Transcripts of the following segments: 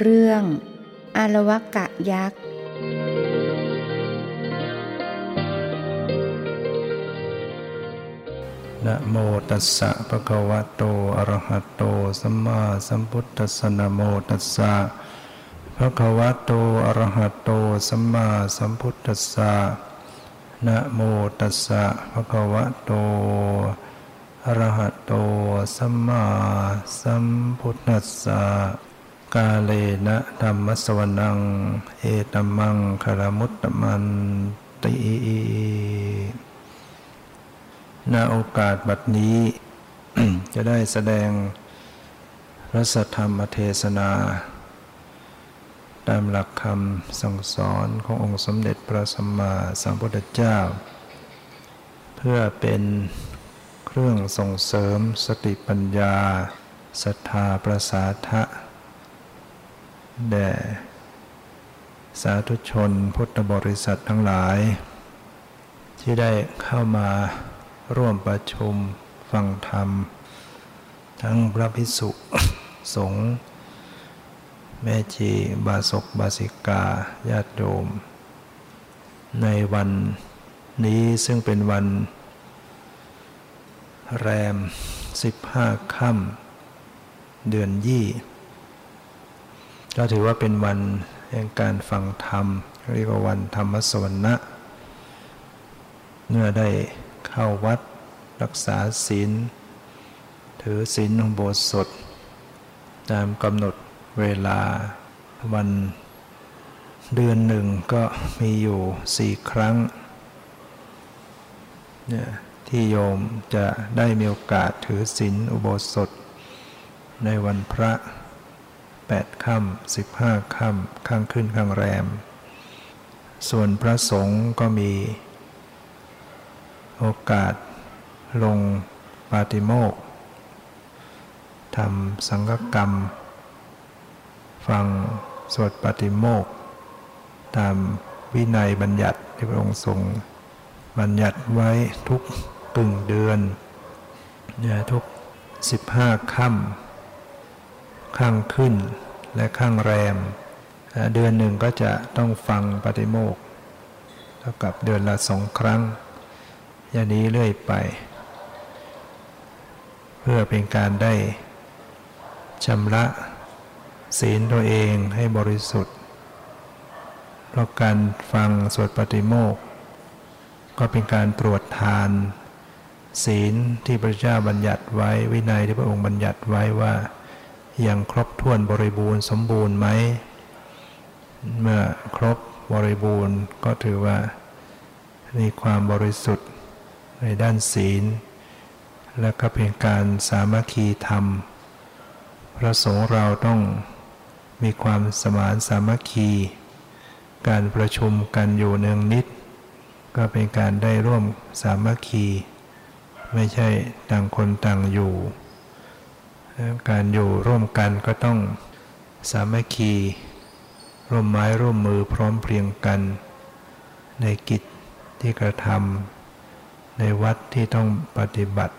เรื่อง อารวกะยักษ์ นะโมตัสสะภะคะวะโต อะระหะโต สัมมาสัมพุทธัสสะนะโมตัสสะภะคะวะโต อะระหะโต สัมมาสัมพุทธัสสะ นะโมตัสสะภะคะวะโต อะระหะโต สัมมาสัมพุทธัสสะ กาเลนะธรรมสวนังเอตัมมังคารมุตตมันติณโอกาสบัดนี้ จะได้แสดงรัศธรรมเทศนา ตามหลักคำสั่งสอนขององค์สมเด็จพระสัมมาสัมพุทธเจ้า เพื่อเป็นเครื่องส่งเสริมสติปัญญาศรัทธาประสาทะ แด่สาธุชนพุทธบริษัททั้งหลาย ที่ได้เข้ามาร่วมประชุมฟังธรรม ทั้งพระภิกษุสงฆ์แม่ชีบาศกบาสิกาญาติโยม ในวันนี้ซึ่งเป็นวัน แรมสิบห้าค่ำเดือนยี่ ก็ถือว่าเป็นวันแห่งการฟังธรรม เรียกว่าวันธรรมสวรรณะเมื่อได้เข้าวัดรักษาศีล ถือศีลองโบสถ ตามกำหนดเวลาวันเดือนหนึ่งก็มีอยู่สี่ครั้งเนี่ยที่โยมจะได้มีโอกาสถือศีลอุโบสถ ในวันพระ แปดค่ำสิบห้าค่ำข้างขึ้นข้างแรม ส่วนพระสงฆ์ก็มี โอกาสลงปาติโมกทำสังฆกรรม ฟังสวดปาติโมกตามวินัยบัญญัติที่พระองค์ทรงบัญญัติไว้ทุกกึ่งเดือนเนี่ยทุกสิบห้าค่ำ ข้างขึ้นและข้างแรม เดือนหนึ่งก็จะต้องฟังปฏิโมกเท่ากับเดือนละสองครั้ง อย่างนี้เรื่อยไป เพื่อเป็นการได้ชำระศีลตัวเองให้บริสุทธิ์ เพราะการฟังสวดปฏิโมกก็เป็นการตรวจทาน ศีลที่พระเจ้าบัญญัติไว้วินัยที่พระองค์บัญญัติไว้ว่า ยังครบถ้วนบริบูรณ์สมบูรณ์ไหม เมื่อครบบริบูรณ์ก็ถือว่ามีความบริสุทธิ์ในด้านศีล และก็เป็นการสามัคคีธรรม พระสงฆ์เราต้องมีความสมานสามัคคี การประชุมกันอยู่เนืองนิด ก็เป็นการได้ร่วมสามัคคี ไม่ใช่ต่างคนต่างอยู่ การอยู่ร่วมกันก็ต้องสามัคคี ร่วมไม้ร่วมมือพร้อมเพรียงกัน ในกิจที่กระทำในวัดที่ต้องปฏิบัติ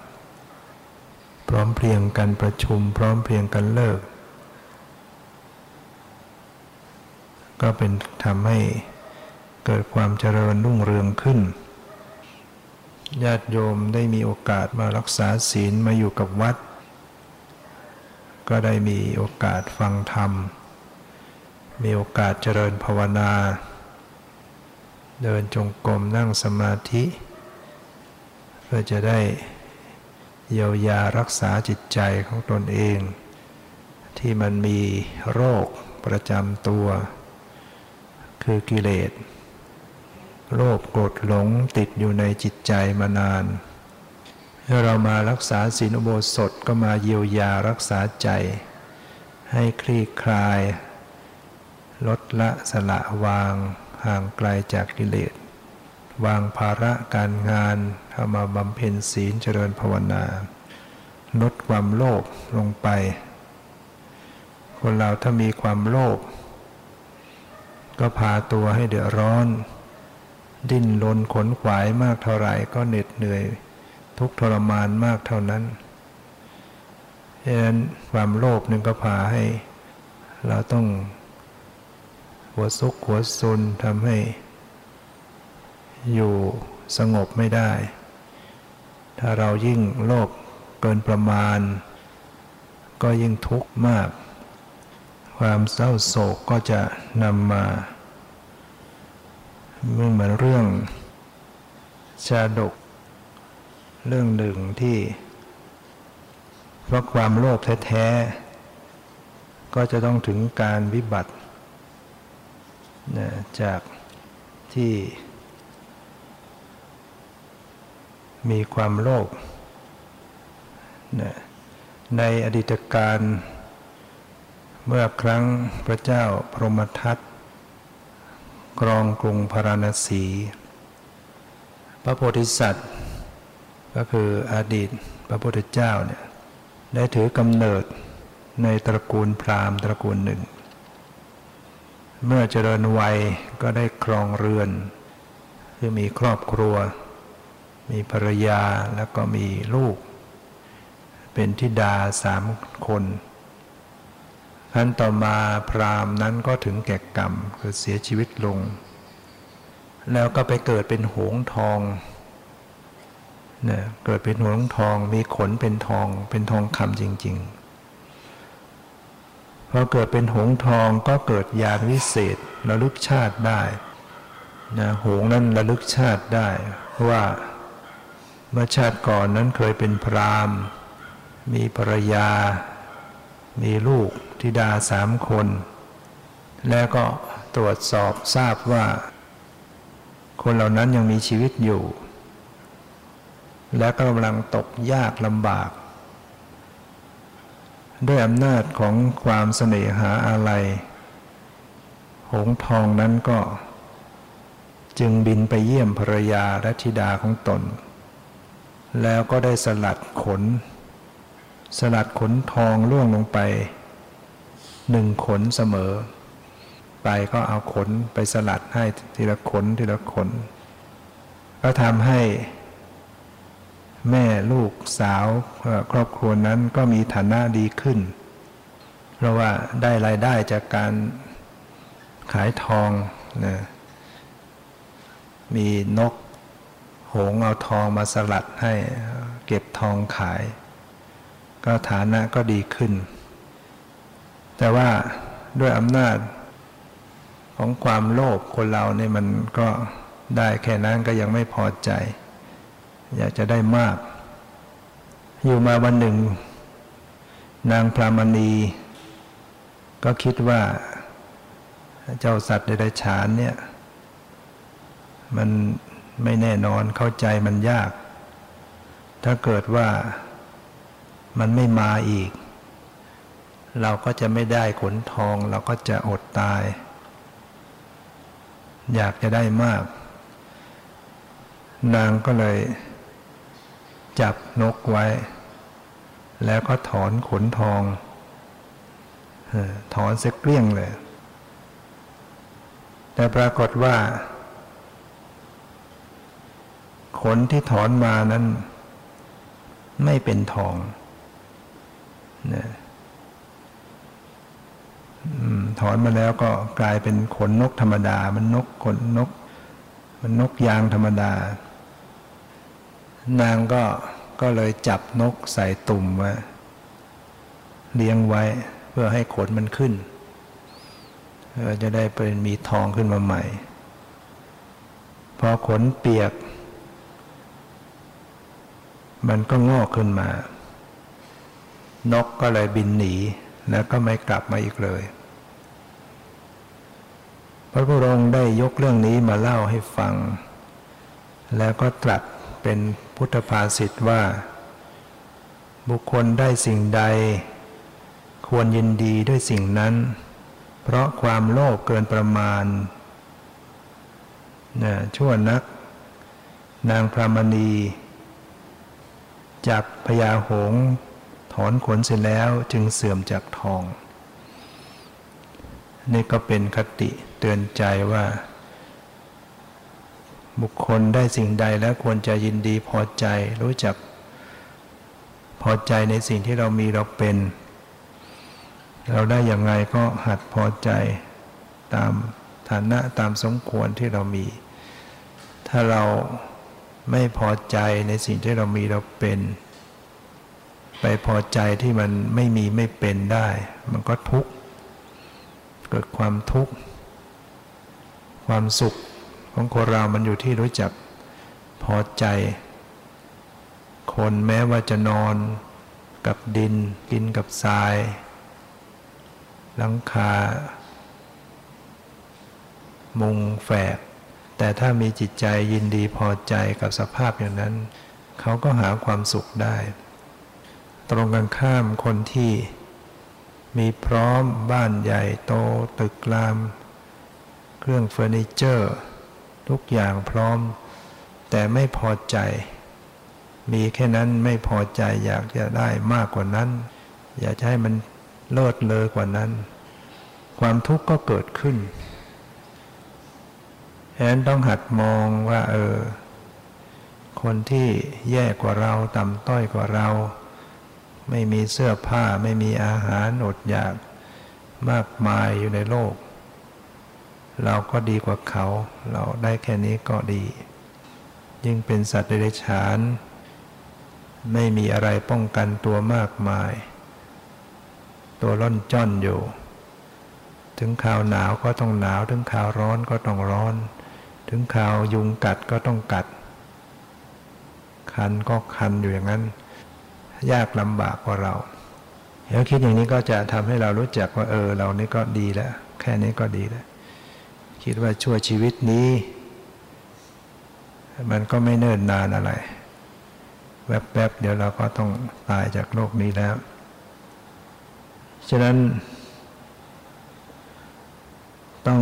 พร้อมเพรียงกันประชุม พร้อมเพรียงกันเลิก ก็เป็นทำให้เกิดความเจริญรุ่งเรืองขึ้นญาติโยมได้มีโอกาสมารักษาศีลมาอยู่กับวัด ก็ได้มีโอกาสฟังธรรม มีโอกาสเจริญภาวนา เดินจงกรมนั่งสมาธิเพื่อจะได้เยียวยารักษาจิตใจของตนเอง ที่มันมีโรคประจำตัว คือกิเลสโรคโกรธหลงติดอยู่ในจิตใจมานาน เมื่อเรามารักษาศีลอุโบสถก็มาเยียวยารักษาใจ ให้คลี่คลาย ลดละสละวางห่างไกลจากกิเลส วางภาระการงานเข้ามาบำเพ็ญศีลเจริญภาวนา ลดความโลภลงไป คนเราถ้ามีความโลภก็พาตัวให้เดือดร้อน ดิ้นรนขนขวายมากเท่าไหร่ก็เหน็ดเหนื่อย ทุกทรมานมากเท่านั้นดังนั้นความโลภนึงก็พาให้ เราต้องหัวซุกหัวซุนทำให้ อยู่สงบไม่ได้ ถ้าเรายิ่งโลภเกินประมาณ ก็ยิ่งทุกข์มาก ความเศร้าโศกก็จะนำมาเหมือนเรื่อง ชาดก เรื่องหนึ่งที่เพราะความโลภแท้ๆ ก็จะต้องถึงการวิบัตินะจากที่มีความโลภนะในอดีตการเมื่อครั้งพระเจ้าพรหมทัตกรองกรุงพาราณสี พระโพธิสัตว์ ก็คืออดีตพระพุทธเจ้าเนี่ยได้ถือกำเนิดในตระกูลพราหมณ์ตระกูลหนึ่ง เมื่อเจริญวัยก็ได้ครองเรือน คือมีครอบครัว มีภรรยาแล้วก็มีลูก เป็นทิดาสามคนครั้นต่อมาพราหมณ์นั้นก็ถึงแก่กรรมคือเสียชีวิตลง แล้วก็ไปเกิดเป็นหงทอง นี่ยเกิดเป็นหงทอง มีขนเป็นทอง เป็นทองคำจริง ๆ พอเกิดเป็นหงทองก็เกิดญาณวิเศษระลึกชาติได้นะหงนั้นระลึกชาติได้ว่าเมื่อชาติก่อนนั้นเคยเป็นพรามมีภรรยา มีลูกธิดาสามคน แล้วก็ตรวจสอบทราบว่า คนเหล่านั้นยังมีชีวิตอยู่ และก็กำลังตกยากลำบาก ด้วยอำนาจของความเสน่หาอะไร หงทองนั้นก็ จึงบินไปเยี่ยมภรรยาและธิดาของตน แล้วก็ได้สลัดขน สลัดขนทองล่วงลงไปหนึ่งขนเสมอ ไปก็เอาขนไปสลัดให้ทีละขนทีละขน ก็ทำให้ แม่ลูกสาวครอบครัวนั้นก็มีฐานะดีขึ้น เพราะว่าได้รายได้จากการขายทองนะมีนกหงเอาทองมาสลัดให้เก็บทองขาย ก็ฐานะก็ดีขึ้น แต่ว่าด้วยอำนาจของความโลภคนเราเนี่ยมันก็ได้แค่นั้นก็ยังไม่พอใจ อยากจะได้มาก อยู่มาวันหนึ่ง นางพรามณี ก็คิดว่า เจ้าสัตว์เดรัจฉานเนี่ย มันไม่แน่นอนเข้าใจมันยาก ถ้าเกิดว่ามันไม่มาอีก เราก็จะไม่ได้ขนทอง เราก็จะอดตาย อยากจะได้มาก นางก็เลย จับนกไว้ แล้วก็ถอนขนทองถอนเสกเกลี้ยงเลย แต่ปรากฏว่า ขนที่ถอนมานั้น ไม่เป็นทองนะถอนมาแล้วก็กลายเป็นขนนกธรรมดา มันนกขนนก มันนกยางธรรมดา นางก็ก็เลยจับนกใส่ตุ่มไว้เลี้ยงไว้เพื่อให้ขนมันขึ้นจะได้เป็นมีทองขึ้นมาใหม่ พอขนเปียก มันก็งอกขึ้นมา นกก็เลยบินหนีแล้วก็ไม่กลับมาอีกเลย พระพุทธองค์ได้ยกเรื่องนี้มาเล่าให้ฟัง แล้วก็ตรัส เป็นพุทธภาษิตว่า บุคคลได้สิ่งใด ควรยินดีด้วยสิ่งนั้น เพราะความโลภเกินประมาณนะชั่วนัก นางพรามณีจับพญาหงถอนขนเสร็จแล้วจึงเสื่อมจากทอง นี่ก็เป็นคติเตือนใจว่า บุคคลได้สิ่งใดแล้วควรจะยินดีพอใจ รู้จัก พอใจในสิ่งที่เรามีเราเป็น เราได้อย่างไรก็หัดพอใจตามฐานะตามสมควรที่เรามี ถ้าเราไม่พอใจในสิ่งที่เรามีเราเป็น ไปพอใจที่มันไม่มีไม่เป็นได้ มันก็ทุกข์เกิดความทุกข์ความสุข ของคนเรามันอยู่ที่รู้จักพอใจ คนแม้ว่าจะนอนกับดิน กินกับทรายหลังคา มุงแฝก แต่ถ้ามีจิตใจยินดีพอใจกับสภาพอย่างนั้น เขาก็หาความสุขได้ ตรงกันข้ามคนที่มีพร้อมบ้านใหญ่โตตึกราม เครื่องเฟอร์นิเจอร์ ทุกอย่างพร้อม แต่ไม่พอใจ มีแค่นั้นไม่พอใจอยากจะได้มากกว่านั้น อยากจะให้มันเลิศเลยกว่านั้น ความทุกข์ก็เกิดขึ้นฉะนั้นต้องหัดมองว่า เออ คนที่แย่กว่าเราต่ำต้อยกว่าเรา ไม่มีเสื้อผ้าไม่มีอาหารอดอยากมากมายอยู่ในโลก เราก็ดีกว่าเขา เราได้แค่นี้ก็ดี ยิ่งเป็นสัตว์เดรัจฉาน ไม่มีอะไรป้องกันตัวมากมาย ตัวร่อนจ้อนอยู่ ถึงข่าวหนาวก็ต้องหนาว ถึงข่าวร้อนก็ต้องร้อน ถึงข่าวยุงกัดก็ต้องกัด คันก็คันอยู่อย่างนั้น ยากลำบากกว่าเราแล้วคิดอย่างนี้ก็จะทำให้เรารู้จักว่าเออ เรานี่ก็ดีแล้ว แค่นี้ก็ดีแล้ว คิดว่าชั่วชีวิตนี้ มันก็ไม่เนิ่นนานอะไร แวบๆเดี๋ยวเราก็ต้องตายจากโลกนี้แล้ว ฉะนั้น ต้อง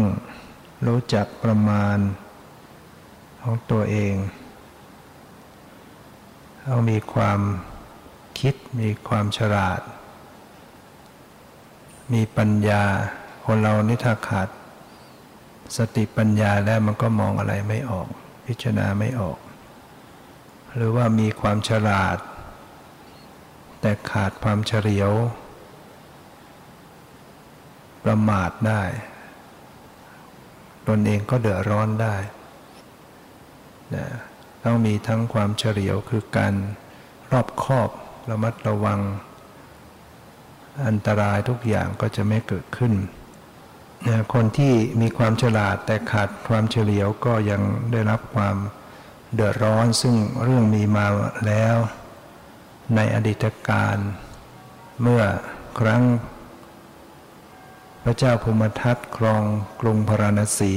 รู้จักประมาณของตัวเองต้องมีความคิดมีความฉลาด มีปัญญาคนเรานี่ถ้าขาด สติปัญญาแล้วมันก็มองอะไรไม่ออก พิจารณาไม่ออก หรือว่ามีความฉลาด แต่ขาดความเฉลียว ประมาทได้ตนเองก็เดือดร้อนได้นะต้องมีทั้งความเฉลียวคือการรอบคอบระมัดระวัง อันตรายทุกอย่างก็จะไม่เกิดขึ้น คนที่มีความฉลาดแต่ขาดความเฉลียวก็ยังได้รับความเดือดร้อนซึ่งเรื่องมีมาแล้ว ในอดีตการเมื่อครั้ง พระเจ้าภูมิทัตครองกรุงพาราณสี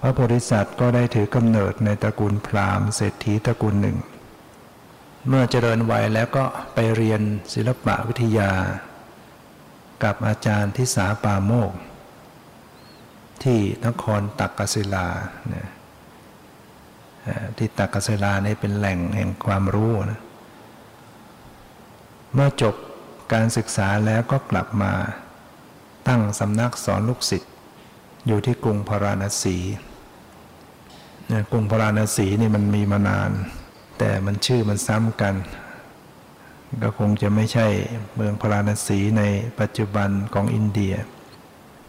พระโพธิสัตว์ก็ได้ถือกำเนิดในตระกูลพราหมณ์เศรษฐีตระกูลหนึ่ง เมื่อเจริญวัยแล้วก็ไปเรียนศิลปะวิทยา กับอาจารย์ทิสาปาโมก ที่นครตักกศิลาที่ตักกศิลานี่เป็นแหล่งแห่งความรู้นะเมื่อจบการศึกษาแล้วก็กลับมาตั้งสำนักสอนลูกศิษย์อยู่ที่กรุงพาราณสีเนี่ยกรุงพาราณสีนี่มันมีมานาน แต่มันชื่อมันซ้ำกัน ก็คงจะไม่ใช่เมืองพราณสีในปัจจุบันของอินเดีย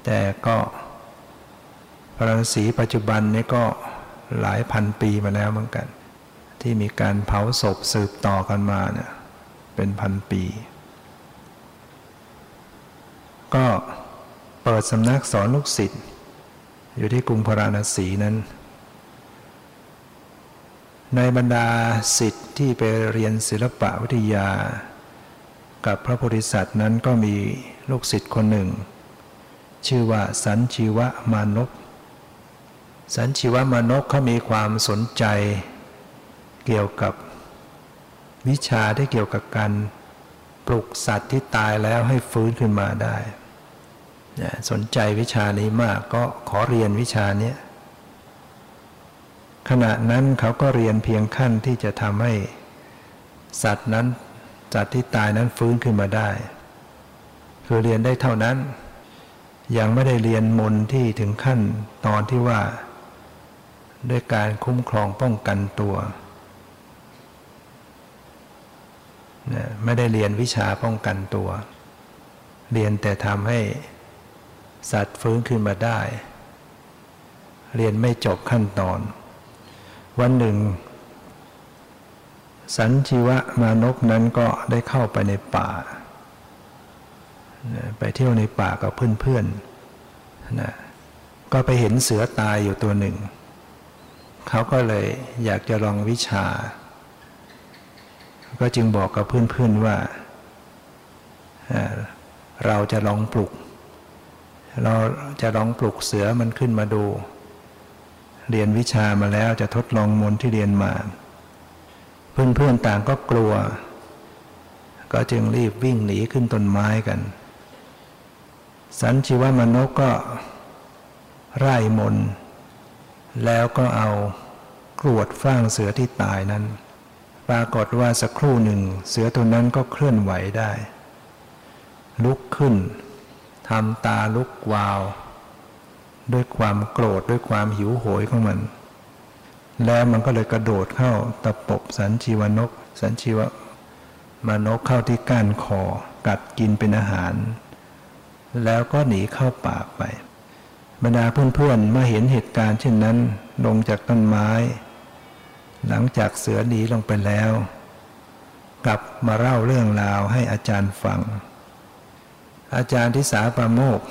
แต่ก็พราณสีปัจจุบันนี้ก็หลายพันปีมาแล้วเหมือนกัน ที่มีการเผาศพสืบต่อกันมาเนี่ยเป็นพันปี ก็เปิดสำนักสอนลูกศิษย์อยู่ที่กรุงพราณสีนั้น ในบรรดาศิษย์ที่ไปเรียนศิลปะวิทยา กับพระโพธิสัตว์นั้นก็มีลูกศิษย์คนหนึ่ง ชื่อว่าสันชีวมานพสันชีวมานพเขามีความสนใจ เกี่ยวกับวิชาที่เกี่ยวกับการปลุกสัตว์ที่ตายแล้วให้ฟื้นขึ้นมาได้ สนใจวิชานี้มากก็ขอเรียนวิชานี้ ขณะนั้นเขาก็เรียนเพียงขั้นที่จะทำให้สัตว์นั้นสัตว์ที่ตายนั้นฟื้นขึ้นมาได้ คือเรียนได้เท่านั้น ยังไม่ได้เรียนมนที่ถึงขั้นตอนที่ว่า ด้วยการคุ้มครองป้องกันตัวไม่ได้เรียนวิชาป้องกันตัว เรียนแต่ทำให้สัตว์ฟื้นขึ้นมาได้ เรียนไม่จบขั้นตอน วันหนึ่ง สันชีวะมานกนั้นก็ได้เข้าไปในป่า ไปเที่ยวในป่ากับเพื่อนๆนะก็ไปเห็นเสือตายอยู่ตัวหนึ่ง เขาก็เลยอยากจะลองวิชา ก็จึงบอกกับเพื่อนๆว่า เราจะลองปลุก เราจะลองปลุกเสือมันขึ้นมาดู เรียนวิชามาแล้วจะทดลองมนที่เรียนมา เพื่อนๆต่างก็กลัว ก็จึงรีบวิ่งหนีขึ้นต้นไม้กัน สันชีวมนกก็ไร่มน แล้วก็เอากรวดฟ้างเสือที่ตายนั้น ปรากฏว่าสักครู่หนึ่ง เสือตัวนั้นก็เคลื่อนไหวได้ ลุกขึ้นทำตาลุกวาว ด้วยความโกรธด้วยความหิวโหยของมัน แล้วมันก็เลยกระโดดเข้าตะปบสันชีวนก สันชีวมานกเข้าที่ก้านคอ กัดกินเป็นอาหาร แล้วก็หนีเข้าปากไป บรรดาเพื่อนๆมาเห็นเหตุการณ์เช่นนั้น ลงจากต้นไม้ หลังจากเสือหนีลงไปแล้ว กลับมาเล่าเรื่องราวให้อาจารย์ฟัง อาจารย์ทิสาปาโมก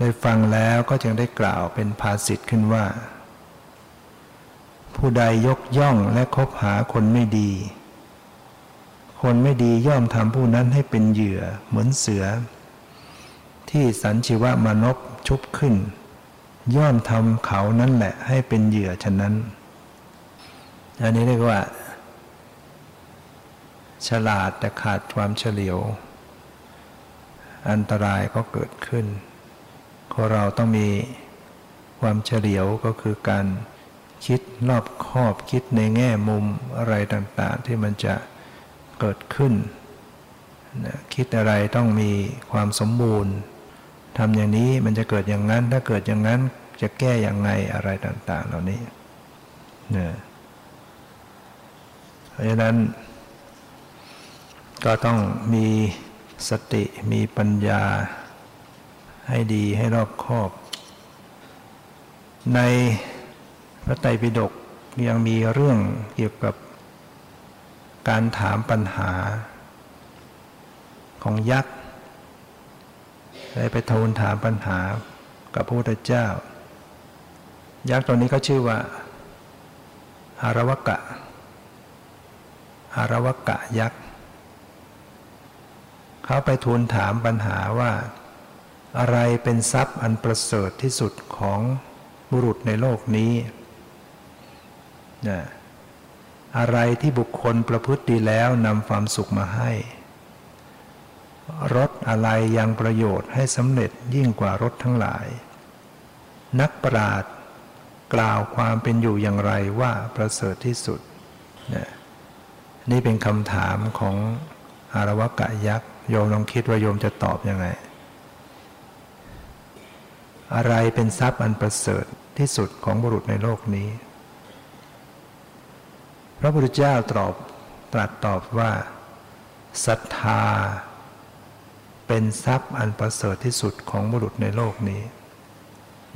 ได้ฟังแล้วก็จึงได้กล่าวเป็นภาษิตขึ้นว่า ผู้ใดยกย่องและคบหาคนไม่ดี คนไม่ดีย่อมทำผู้นั้นให้เป็นเหยื่อเหมือนเสือ ที่สันชิวะมานพชุบขึ้น ย่อมทำเขานั่นแหละให้เป็นเหยื่อฉะนั้น อันนี้เรียกว่า ฉลาดแต่ขาดความเฉลียว อันตรายก็เกิดขึ้น คนเราต้องมีความเฉลียวก็คือการคิดรอบคอบคิดในแง่มุมอะไรต่างๆ ที่มันจะเกิดขึ้นคิดอะไรต้องมีความสมบูรณ์ทำอย่างนี้มันจะเกิดอย่างนั้น ถ้าเกิดอย่างนั้นจะแก้อย่างไงอะไรต่างๆ เหล่านี้เนี่ยเพราะฉะนั้น ก็ต้องมีสติมีปัญญา ให้ดีให้รอบคอบ ในพระไตรปิฎกยังมีเรื่องเกี่ยวกับการถามปัญหาของยักษ์ได้ไปทูลถามปัญหากับพระพุทธเจ้า ยักษ์ตัวนี้ก็ชื่อว่าอารวกะอารวกะยักษ์ เขาไปทูลถามปัญหาว่า อะไรเป็นทรัพย์อันประเสริฐที่สุดของบุรุษในโลกนี้นะอะไรที่บุคคลประพฤติดีแล้วนำความสุขมาให้ รถอะไรยังประโยชน์ให้สำเร็จยิ่งกว่ารถทั้งหลาย นักปราดกล่าวความเป็นอยู่อย่างไรว่าประเสริฐที่สุดนี่เป็นคำถามของอารวกะยักษ์โยมลองคิดว่าโยมจะตอบอยังไง อะไรเป็นทรัพย์อันประเสริฐที่สุดของบุรุษในโลกนี้ พระพุทธเจ้าตอบตรัสตอบว่าศรัทธา เป็นทรัพย์อันประเสริฐที่สุดของบุรุษในโลกนี้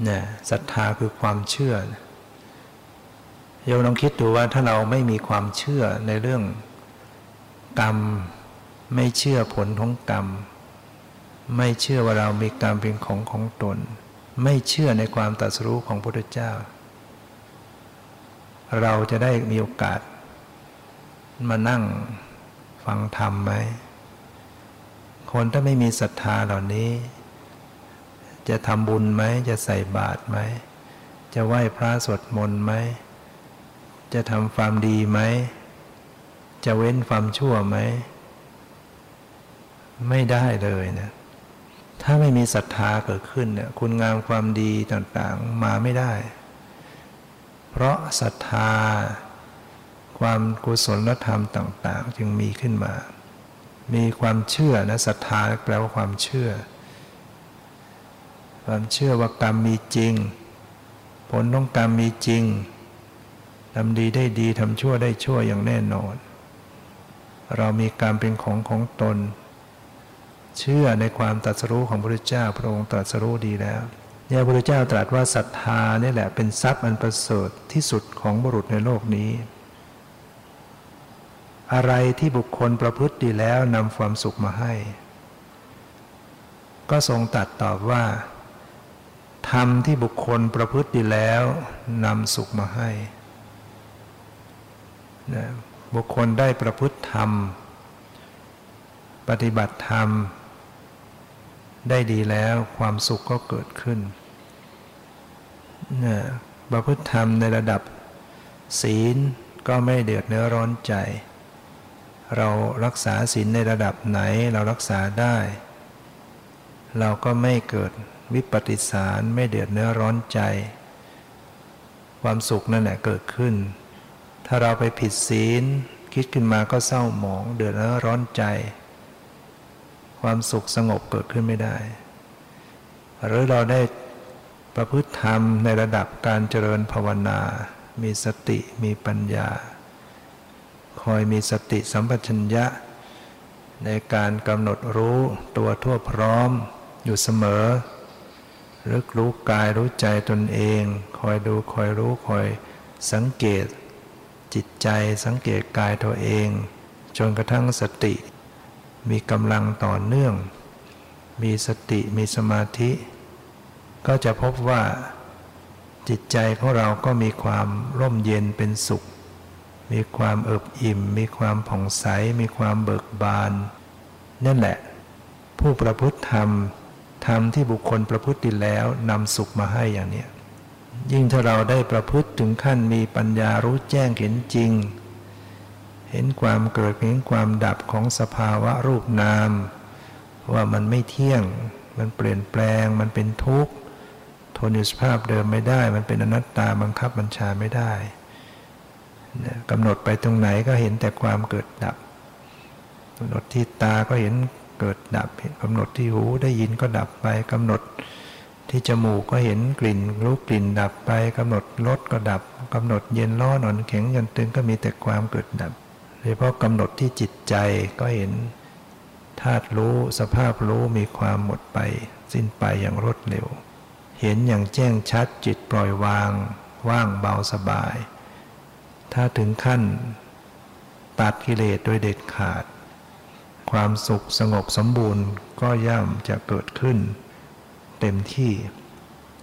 เนี่ยศรัทธาคือความเชื่อโยมลองคิดดูว่าถ้าเราไม่มีความเชื่อในเรื่องกรรม ไม่เชื่อผลของกรรม ไม่เชื่อว่าเรามีกรรมเป็นของของตน ไม่เชื่อในความตรัสรู้ของพระพุทธเจ้า เราจะได้มีโอกาส มานั่งฟังธรรมไหม คนถ้าไม่มีศรัทธาเหล่านี้ จะทำบุญไหม จะใส่บาตรไหม จะไหว้พระสวดมนต์ไหม จะทำความดีไหม จะเว้นความชั่วไหม ไม่ได้เลยนะ ถ้าไม่มีศรัทธาเกิดขึ้นเนี่ยคุณงามความดีต่างๆมาไม่ได้ เพราะศรัทธา ความกุศลธรรมต่าง ๆ จึงมีขึ้นมา มีความเชื่อนะศรัทธาแปลว่าความเชื่อ ความเชื่อว่ากรรมมีจริง ผลของกรรมมีจริงทำดีได้ดีทำชั่วได้ชั่วอย่างแน่นอน เรามีกรรมเป็นของของตน เชื่อในความตรัสรู้ของพระพุทธเจ้าพระองค์ตรัสรู้ดีแล้วเนี่ยพระพุทธเจ้าตรัสว่าศรัทธานี่แหละเป็นทรัพย์อันประเสริฐที่สุดของบุรุษในโลกนี้ อะไรที่บุคคลประพฤติดีแล้วนำความสุขมาให้ ก็ทรงตัดตอบว่าธรรมที่บุคคลประพฤติดีแล้วนำสุขมาให้นะบุคคลได้ประพฤติธรรม ปฏิบัติธรรม ได้ดีแล้วความสุขก็เกิดขึ้นนะประพฤติธรรมในระดับศีลก็ไม่เดือดเนื้อร้อนใจ เรารักษาศีลในระดับไหนเรารักษาได้ เราก็ไม่เกิดวิปฏิสารไม่เดือดเนื้อร้อนใจ ความสุขนั่นแหละเกิดขึ้น ถ้าเราไปผิดศีลคิดขึ้นมาก็เศร้าหมองเดือดเนื้อร้อนใจ ความสุขสงบเกิดขึ้นไม่ได้ หรือเราได้ประพฤติธรรมในระดับการเจริญภาวนา มีสติมีปัญญา คอยมีสติสัมปชัญญะ ในการกำหนดรู้ตัวทั่วพร้อมอยู่เสมอรึกรู้กายรู้ใจตนเอง คอยดูคอยรู้คอยสังเกตจิตใจสังเกตกายตัวเอง จนกระทั่งสติ มีกำลังต่อเนื่อง มีสติมีสมาธิ ก็จะพบว่าจิตใจของเราก็มีความร่มเย็นเป็นสุข มีความเอิบอิ่ม มีความผ่องใส มีความเบิกบาน นั่นแหละ ผู้ประพฤติธรรมธรรมที่บุคคลประพฤติแล้วนำสุขมาให้อย่างเนี้ยยิ่งถ้าเราได้ประพฤติถึงขั้นมีปัญญารู้แจ้งเห็นจริง เห็นความเกิดเห็นความดับของสภาวะรูปนาม ว่ามันไม่เที่ยง มันเปลี่ยนแปลง มันเป็นทุกข์ทนอยู่สภาพเดิมไม่ได้ มันเป็นอนัตตาบังคับบัญชาไม่ได้กำหนดไปตรงไหนก็เห็นแต่ความเกิดดับกำหนดที่ตาก็เห็นเกิดดับกำหนดที่หูได้ยินก็ดับไปกำหนดที่จมูกก็เห็นกลิ่น รู้กลิ่นดับไปกำหนดรสก็ดับกำหนดเย็นร้อนอ่อนแข็งยันตึงก็มีแต่ความเกิดดับ ดยเฉพาะกำหนดที่จิตใจก็เห็นธาตุรู้สภาพรู้มีความหมดไป สิ้นไปอย่างรวดเร็ว เห็นอย่างแจ้งชัดจิตปล่อยวาง ว่างเบาสบาย ถ้าถึงขั้น ตัดกิเลสโดยเด็ดขาด ความสุขสงบสมบูรณ์ก็ย่อมจะเกิดขึ้น เต็มที่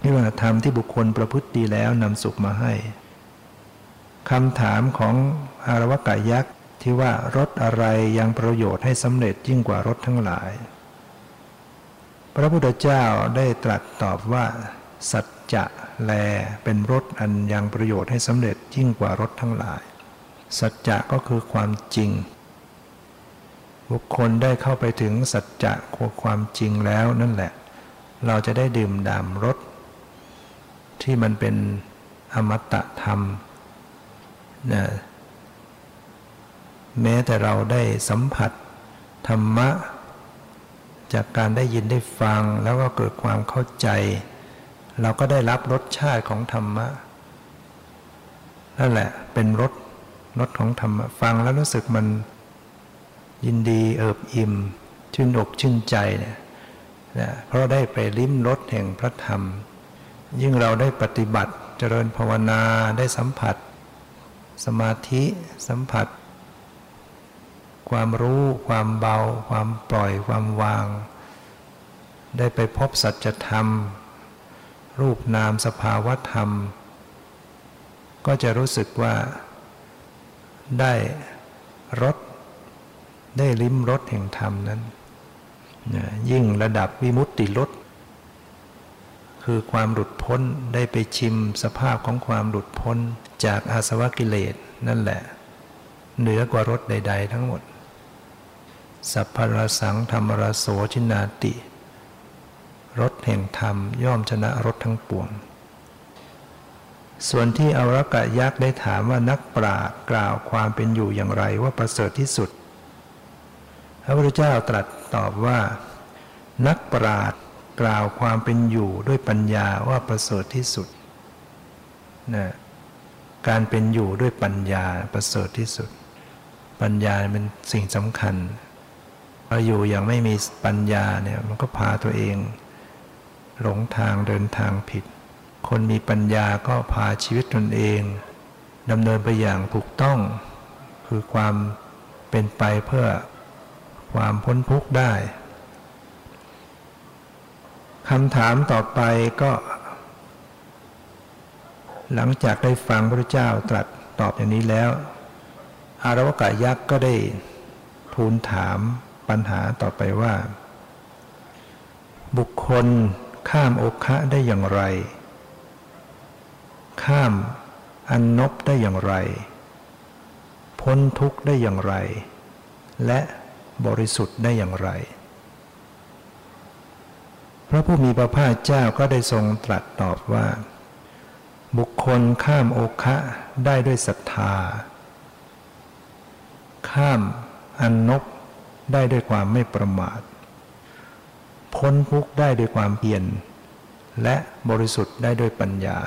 นี่ว่าธรรมที่บุคคลประพฤติดีแล้วนำสุขมาให้คำถามของอารวกายักษ์ ที่ว่ารถอะไรยังประโยชน์ให้สำเร็จยิ่งกว่ารถทั้งหลาย พระพุทธเจ้าได้ตรัสตอบว่า สัจจะแลเป็นรถอันยังประโยชน์ให้สำเร็จยิ่งกว่ารถทั้งหลาย สัจจะก็คือความจริง บุคคลได้เข้าไปถึงสัจจะความจริงแล้วนั่นแหละ เราจะได้ดื่มด่ำรสที่มันเป็นอมตะธรรมนะ แม้แต่เราได้สัมผัส ธรรมะ จากการได้ยินได้ฟังแล้วก็เกิดความเข้าใจ เราก็ได้รับรสชาติของธรรมะนั่นแหละเป็นรสรสของธรรมะฟังแล้วรู้สึกมันยินดีเอิบอิ่ม ชื่นอกชื่นใจเนี่ยนะเพราะได้ไปลิ้มรสแห่งพระธรรม ยิ่งเราได้ปฏิบัติเจริญภาวนาได้สัมผัส สมาธิสัมผัส ความรู้ ความเบา ความปล่อยความวาง ได้ไปพบสัจธรรม รูปนามสภาวธรรม ก็จะรู้สึกว่า ได้รสได้ลิ้มรสแห่งธรรมนั้นยิ่งระดับวิมุตติรสคือความหลุดพ้นได้ไปชิมสภาพของความหลุดพ้นจากอาสวะกิเลสนั่นแหละ เหนือกว่ารสใด ๆ ทั้งหมด สัพพรสังธรรมรโสชินาติรสแห่งธรรมย่อมชนะรสทั้งปวง ส่วนที่อวรกะยักษ์ได้ถามว่านักปราชญ์กล่าวความเป็นอยู่อย่างไรว่าประเสริฐที่สุด พระพุทธเจ้าตรัสตอบว่า นักปราชญ์กล่าวความเป็นอยู่ด้วยปัญญาว่าประเสริฐที่สุดนะการเป็นอยู่ด้วยปัญญาประเสริฐที่สุด ปัญญาเป็นสิ่งสำคัญ เราอยู่อย่างไม่มีปัญญาเนี่ยมันก็พาตัวเอง หลงทางเดินทางผิด คนมีปัญญาก็พาชีวิตตนเองดำเนินไปอย่างถูกต้อง คือความเป็นไปเพื่อความพ้นทุกข์ได้คำถามต่อไปก็ หลังจากได้ฟังพระเจ้าตรัสตอบอย่างนี้แล้ว อารวกายักษ์ก็ได้ทูลถาม ปัญหาต่อไปว่า บุคคลข้ามโอคะได้อย่างไร ข้ามอันนบได้อย่างไร พ้นทุกข์ได้อย่างไร และบริสุทธิ์ได้อย่างไร พระผู้มีพระภาคเจ้าก็ได้ทรงตรัสตอบว่า บุคคลข้ามโอคะได้ด้วยศรัทธา ข้ามอันนบ ได้ด้วยความไม่ประมาท พ้นทุกข์ได้ด้วยความเพียรและบริสุทธิ์ได้ด้วยปัญญา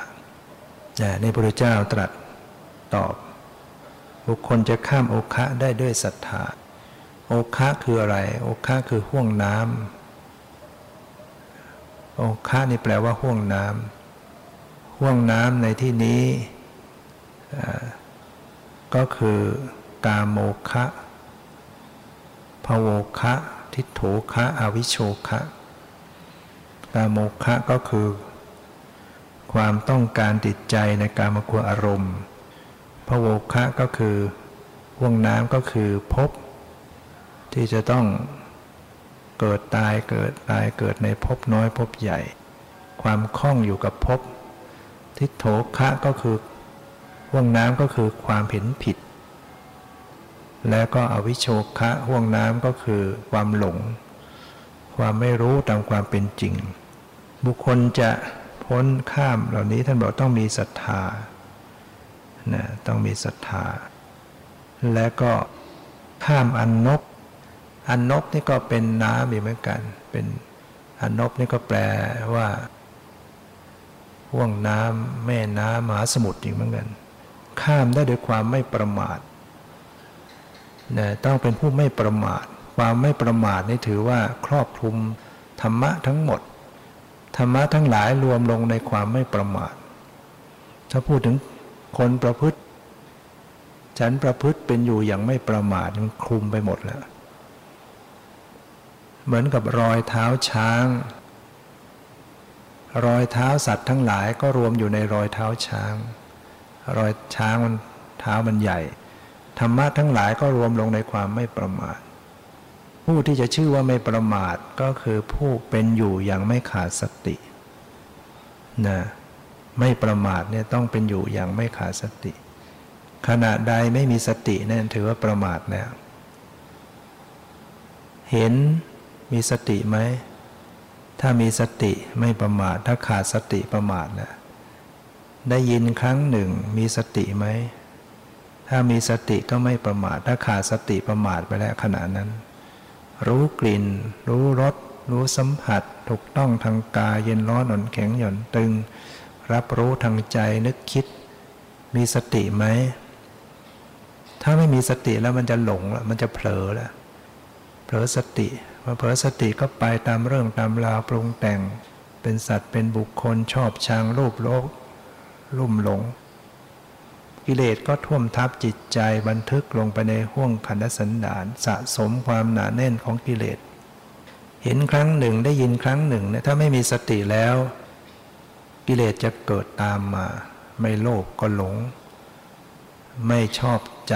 ในพระเจ้าตรัสตอบ บุคคลจะข้ามโอคะได้ด้วยศรัทธา โอคะคืออะไร โอคะคือห่วงน้ำโอคะนี่แปลว่าห่วงน้ำห่วงน้ำในที่นี้ ก็คือกาโมคะ ภโวคะ ทิฏโถคะอวิโชคะกาโมคะก็คือ ความต้องการติดใจในการมควอารมณ์พระโวคะก็คือห่วงน้ำก็คือพบ ที่จะต้องเกิดตายเกิดตายเกิดในภพน้อยภพใหญ่ ความคล่องอยู่กับภพทิฏโถคะก็คือห่วงน้ำก็คือความเห็นผิด แล้วก็อวิโชคะห่วงน้ำก็คือความหลง ความไม่รู้ตามความเป็นจริง บุคคลจะพ้นข้ามเหล่านี้ท่านบอกต้องมีศรัทธานะต้องมีศรัทธา และก็ข้ามอันนบอันนบนี่ก็เป็นน้ำอีกเหมือนกัน เป็นอันนบนี่ก็แปลว่าห่วงน้ำแม่น้ำมหาสมุทรอีกเหมือนกัน ข้ามได้ด้วยความไม่ประมาท นะต้องเป็นผู้ไม่ประมาท ความไม่ประมาทนี่ถือว่าครอบคลุมธรรมะทั้งหมด ธรรมะทั้งหลายรวมลงในความไม่ประมาท ถ้าพูดถึงคนประพฤติ ฉันประพฤติเป็นอยู่อย่างไม่ประมาทมันคลุมไปหมดแล้ว เหมือนกับรอยเท้าช้าง รอยเท้าสัตว์ทั้งหลายก็รวมอยู่ในรอยเท้าช้าง รอยช้างมันเท้ามันใหญ่ ธรรมะทั้งหลายก็รวมลงในความไม่ประมาท ผู้ที่จะชื่อว่าไม่ประมาทก็คือผู้เป็นอยู่อย่างไม่ขาดสตินะไม่ประมาทเนี่ยต้องเป็นอยู่อย่างไม่ขาดสติ ขณะใดไม่มีสตินั่นถือว่าประมาทแล้วเห็นมีสติไหมถ้ามีสติไม่ประมาท ถ้าขาดสติประมาทนะได้ยินครั้งหนึ่งมีสติไหม ถ้ามีสติก็ไม่ประมาท ถ้าขาดสติประมาทไปแล้วขณะนั้น รู้กลิ่น รู้รส รู้สัมผัส ถูกต้องทางกายเย็นร้อนอ่อนแข็งหย่อนตึง รับรู้ทางใจนึกคิด มีสติไหม ถ้าไม่มีสติแล้วมันจะหลงแล้วมันจะเผลอแล้วเผลอสติพอเผลอสติก็ไปตามเรื่องตามราวปรุงแต่ง เป็นสัตว์เป็นบุคคลชอบชังรูปโลก ลุ่มหลง กิเลสก็ท่วมทับจิตใจบันทึกลงไปในห้วงขันธสันดานสะสมความหนาแน่นของกิเลส เห็นครั้งหนึ่งได้ยินครั้งหนึ่งเนี่ยถ้าไม่มีสติแล้ว กิเลสจะเกิดตามมา ไม่โลภก็หลง ไม่ชอบใจ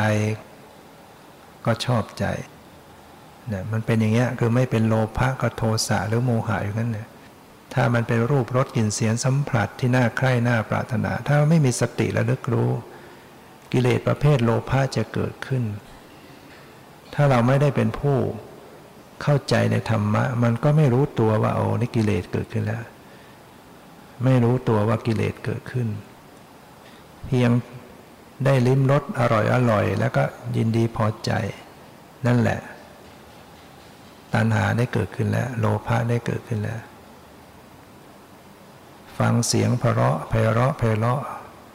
ก็ชอบใจเนี่ยมันเป็นอย่างเงี้ยคือไม่เป็นโลภะก็โทสะหรือโมหะอยู่นั้นเนี่ยถ้ามันเป็นรูปรสกลิ่นเสียงสัมผัสที่น่าใคร่น่าปรารถนา ถ้าไม่มีสติระลึกรู้ กิเลสประเภทโลภะจะเกิดขึ้น ถ้าเราไม่ได้เป็นผู้เข้าใจในธรรมะ มันก็ไม่รู้ตัวว่าโอ้นี่กิเลสเกิดขึ้นแล้ว ไม่รู้ตัวว่ากิเลสเกิดขึ้น เพียงได้ลิ้มรสอร่อยอร่อย แล้วก็ยินดีพอใจ นั่นแหละ ตัณหาได้เกิดขึ้นแล้ว โลภะได้เกิดขึ้นแล้ว ฟังเสียงเพราะไพเราะไพเราะ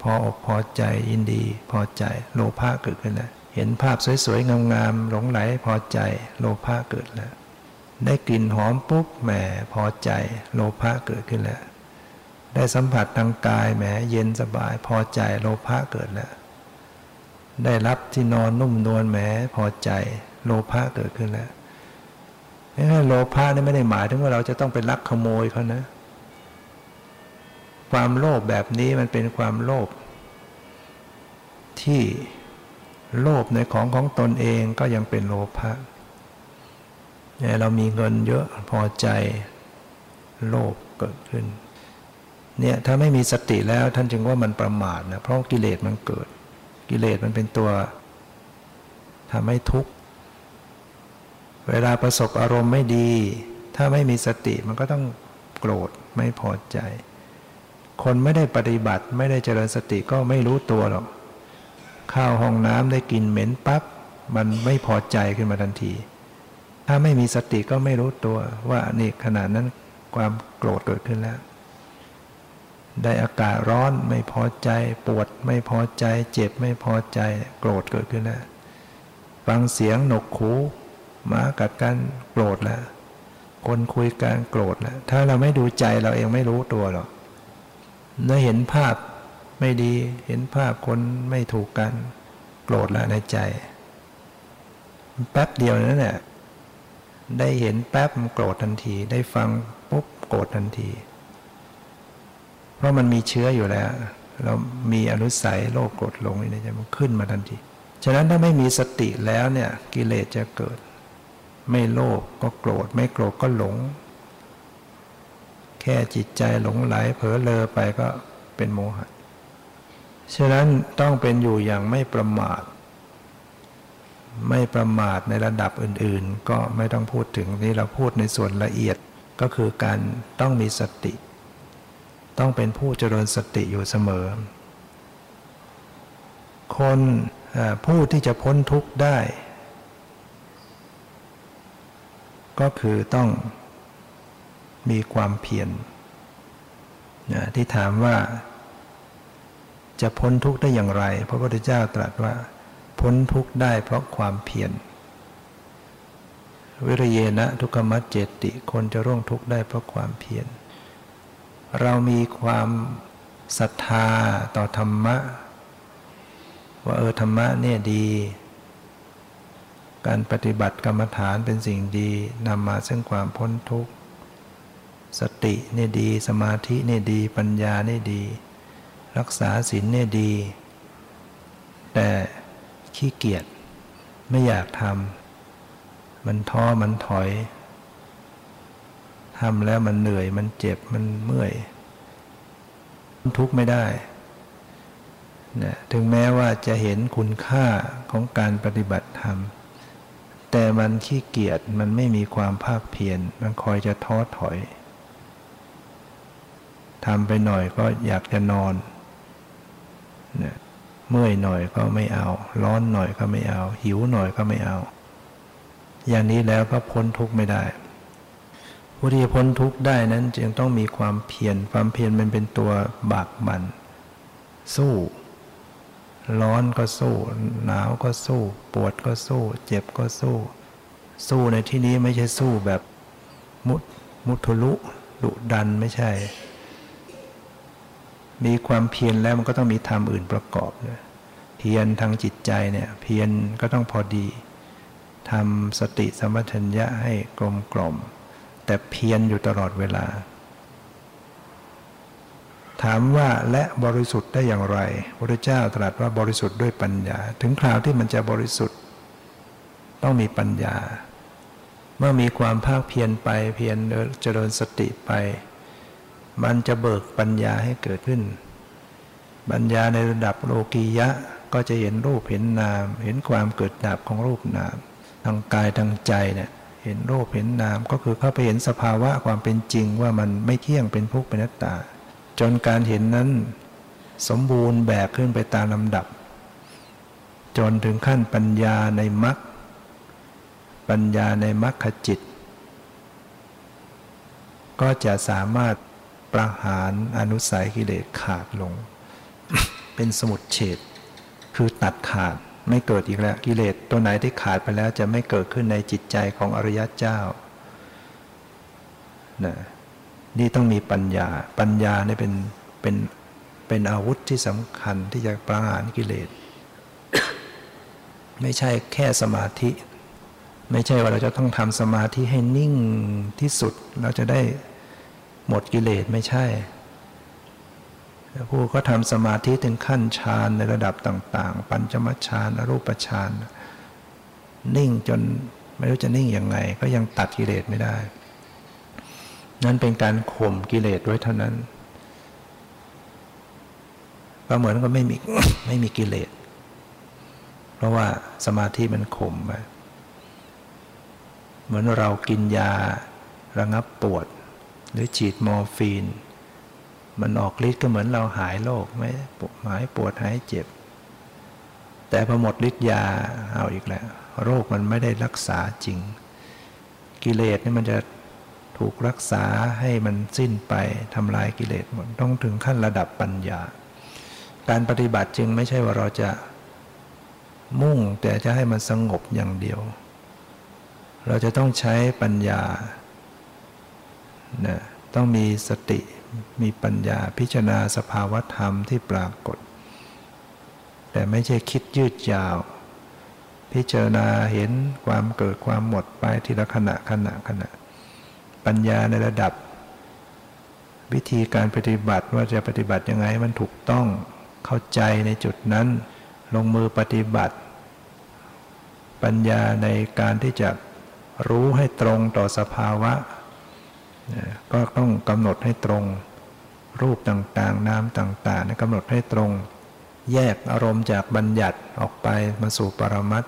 พออกพอใจยินดี พอใจโลภะเกิดขึ้นแล้วเห็นภาพสวยๆ งามๆหลงไหลพอใจโลภะเกิดแล้ว ได้กลิ่นหอมปุ๊บแหมพอใจโลภะเกิดขึ้นแล้ว ได้สัมผัสทางกายแหมเย็นสบายพอใจโลภะเกิดแล้ว ได้รับที่นอนนุ่มนวลแหมพอใจโลภะเกิดขึ้นแล้วโลภะนี่ไม่ได้หมายถึงว่าเราจะต้องไปลักขโมยเขานะ ความโลภแบบนี้มันเป็นความโลภที่โลภในของของตนเองก็ยังเป็นโลภะเนี่ยเรามีเงินเยอะพอใจโลภเกิดขึ้นเนี่ยถ้าไม่มีสติแล้วท่านจึงว่ามันประมาทนะเพราะกิเลสมันเกิด กิเลสมันเป็นตัวทำให้ทุกข์ เวลาประสบอารมณ์ไม่ดี ถ้าไม่มีสติมันก็ต้องโกรธไม่พอใจ คนไม่ได้ปฏิบัติ ไม่ได้เจริญสติก็ไม่รู้ตัวหรอกข้าวห้องน้ำได้กินเหม็นปับ๊บมันไม่พอใจขึ้นมาทันที ถ้าไม่มีสติก็ไม่รู้ตัวว่านี่ขนาดนั้นความโกรธเกิดขึ้นแล้ว ได้อากาศร้อนไม่พอใจปวดไม่พอใจ เจ็บไม่พอใจโกรธเกิดขึ้นแล้วฟังเสียงหนกหูมากัดกันโกรธแล้วคนคุยกันโกรธแล้วถ้าเราไม่ดูใจเราเองไม่รู้ตัวหรอก เมื่อเห็นภาพไม่ดี เห็นภาพคนไม่ถูกกัน โกรธแล้วในใจ แป๊บเดียวนั่นแหละได้เห็นแป๊บมันโกรธทันที ได้ฟังปุ๊บโกรธทันที เพราะมันมีเชื้ออยู่แล้ว เรามีอนุสัยโลภโกรธหลงนี่จะมันขึ้นมาทันที ฉะนั้นถ้าไม่มีสติแล้วเนี่ยกิเลสจะเกิด ไม่โลภก็โกรธไม่โกรธก็หลง แค่จิตใจหลงไหลเผลอเลอไปก็เป็นโมหะ ฉะนั้นต้องเป็นอยู่อย่างไม่ประมาท ไม่ประมาทในระดับอื่นๆ ก็ไม่ต้องพูดถึงนี้เราพูดในส่วนละเอียดก็คือการต้องมีสติ ต้องเป็นผู้เจริญสติอยู่เสมอ คนผู้ที่จะพ้นทุกข์ได้ ก็คือต้อง มีความเพียรที่ถามว่าจะพ้นทุกข์ได้อย่างไร พระพุทธเจ้าตรัสว่า พ้นทุกข์ได้เพราะความเพียรวิริเยนะทุกขมัจเจติ คนจะร่วงทุกข์ได้เพราะความเพียร เรามีความศรัทธาต่อธรรมะ ว่าเออธรรมะเนี่ยดี การปฏิบัติกรรมฐานเป็นสิ่งดีนำมาซึ่งความพ้นทุกข์ สติเนี่ยดี สมาธิเนี่ยดี ปัญญานี่ดี รักษาศีลเนี่ยดี แต่ขี้เกียจไม่อยากทำมันท้อมันถอยทำแล้วมันเหนื่อยมันเจ็บมันเมื่อยทุกข์ไม่ได้นะถึงแม้ว่าจะเห็นคุณค่าของการปฏิบัติธรรม แต่มันขี้เกียจมันไม่มีความภาคเพียรมันคอยจะท้อถอย ทำไปหน่อยก็อยากจะนอนเมื่อยหน่อยก็ไม่เอา ร้อนหน่อยก็ไม่เอา หิวหน่อยก็ไม่เอา อย่างนี้แล้วก็พ้นทุกข์ไม่ได้ผู้ที่พ้นทุกข์ได้นั้นจึงต้องมีความเพียรความเพียรมันเป็นตัวบากบันสู้ ร้อนก็สู้ หนาวก็สู้ ปวดก็สู้ เจ็บก็สู้ สู้ในที่นี้ไม่ใช่สู้แบบมุดมุทุลุดุดันไม่ใช่ มีความเพียรแล้วมันก็ต้องมีธรรมอื่นประกอบเลยเพียรทางจิตใจเนี่ยเพียรก็ต้องพอดีทำสติสมัชัญญะให้กลมกล่อมแต่เพียรอยู่ตลอดเวลา ถามว่าและบริสุทธิ์ได้อย่างไรพระเจ้าตรัสว่าบริสุทธิ์ด้วยปัญญา ถึงคราวที่มันจะบริสุทธิ์ ต้องมีปัญญา เมื่อมีความภาคเพียรไปเพียรเจริญสติไป มันจะเบิกปัญญาให้เกิดขึ้น ปัญญาในระดับโลกียะก็จะเห็นรูปเห็นนาม เห็นความเกิดดับของรูปนาม ทางกายทางใจเนี่ยเห็นรูปเห็นนามก็คือเข้าไปเห็นสภาวะความเป็นจริงว่ามันไม่เที่ยงเป็นทุกข์เป็นนัตตา จนการเห็นนั้น สมบูรณ์แบบขึ้นไปตามลำดับ จนถึงขั้นปัญญาในมรรคปัญญาในมรรคจิต ก็จะสามารถ ประหารอนุสัยกิเลสขาดลง เป็นสมุดเฉดคือตัดขาดไม่เกิดอีกแล้วกิเลสตัวไหนที่ขาดไปแล้วจะไม่เกิดขึ้นในจิตใจของอริยเจ้านะนี่ต้องมีปัญญา ปัญญาเนี่ยเป็นเป็นเป็นอาวุธที่สำคัญที่จะประหารกิเลส ไม่ใช่แค่สมาธิ ไม่ใช่ว่าเราจะต้องทำสมาธิให้นิ่งที่สุดเราจะได้ หมดกิเลสไม่ใช่ผู้ก็ทำสมาธิถึงขั้นฌานในระดับต่าง ๆ ปัญจมฌานอรูปฌานนิ่งจนไม่รู้จะนิ่งยังไง ก็ยังตัดกิเลสไม่ได้ นั้นเป็นการข่มกิเลสไว้เท่านั้น ก็เหมือนก็ไม่มีไม่มีกิเลส เพราะว่าสมาธิมันข่มไปเหมือนเรากินยาระงับปวด หรือฉีดมอร์ฟีน มันออกฤทธิ์ก็เหมือนเราหายโรคไม่หายปวดหายเจ็บ แต่พอหมดฤทธิ์ยาเอาอีกแล้ว โรคมันไม่ได้รักษาจริง กิเลสนี่มันจะถูกรักษาให้มันสิ้นไปทำลายกิเลสหมดต้องถึงขั้นระดับปัญญา การปฏิบัติจึงไม่ใช่ว่าเราจะมุ่งแต่จะให้มันสงบอย่างเดียว เราจะต้องใช้ปัญญา นะต้องมีสติมีปัญญาพิจารณาสภาวธรรมที่ปรากฏ แต่ไม่ใช่คิดยืดยาว พิจารณาเห็นความเกิดความหมดไปทีละขณะขณะขณะ ปัญญาในระดับ วิธีการปฏิบัติว่าจะปฏิบัติยังไงมันถูกต้องเข้าใจในจุดนั้น ลงมือปฏิบัติ ปัญญาในการที่จะรู้ให้ตรงต่อสภาวะ ก็ต้องกำหนดให้ตรง รูปต่างๆน้ำต่างๆกำหนดให้ตรง แยกอารมณ์จากบัญญัติออกไปมาสู่ปรมัต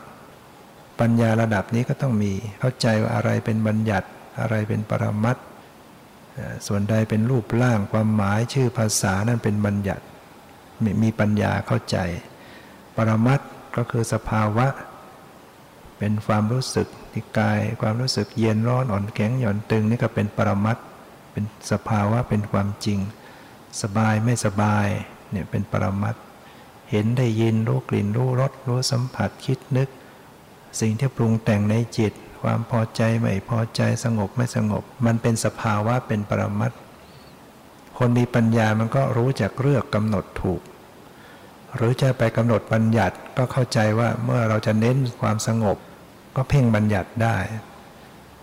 ปัญญาระดับนี้ก็ต้องมีเข้าใจว่าอะไรเป็นบัญญัติอะไรเป็นปรมัตส่วนใดเป็นรูปร่างความหมายชื่อภาษานั่นเป็นบัญญัติมีปัญญาเข้าใจ ปรมัตก็คือสภาวะ เป็นความรู้สึก ที่กาย ความรู้สึกเย็นร้อนอ่อนแข็งหย่อนตึงนี่ก็เป็นปรมัตเป็นสภาวะเป็นความจริง สบายไม่สบายเนี่ยเป็นปรมัตเห็นได้ยินรู้กลิ่นรู้รสรู้สัมผัสคิดนึก สิ่งที่ปรุงแต่งในจิต ความพอใจไม่พอใจสงบไม่สงบ มันเป็นสภาวะเป็นปรมัตคนมีปัญญามันก็รู้จักเลือกกำหนดถูก หรือจะไปกำหนดบัญญัติก็เข้าใจว่าเมื่อเราจะเน้นความสงบ ก็เพ่งบัญญัติได้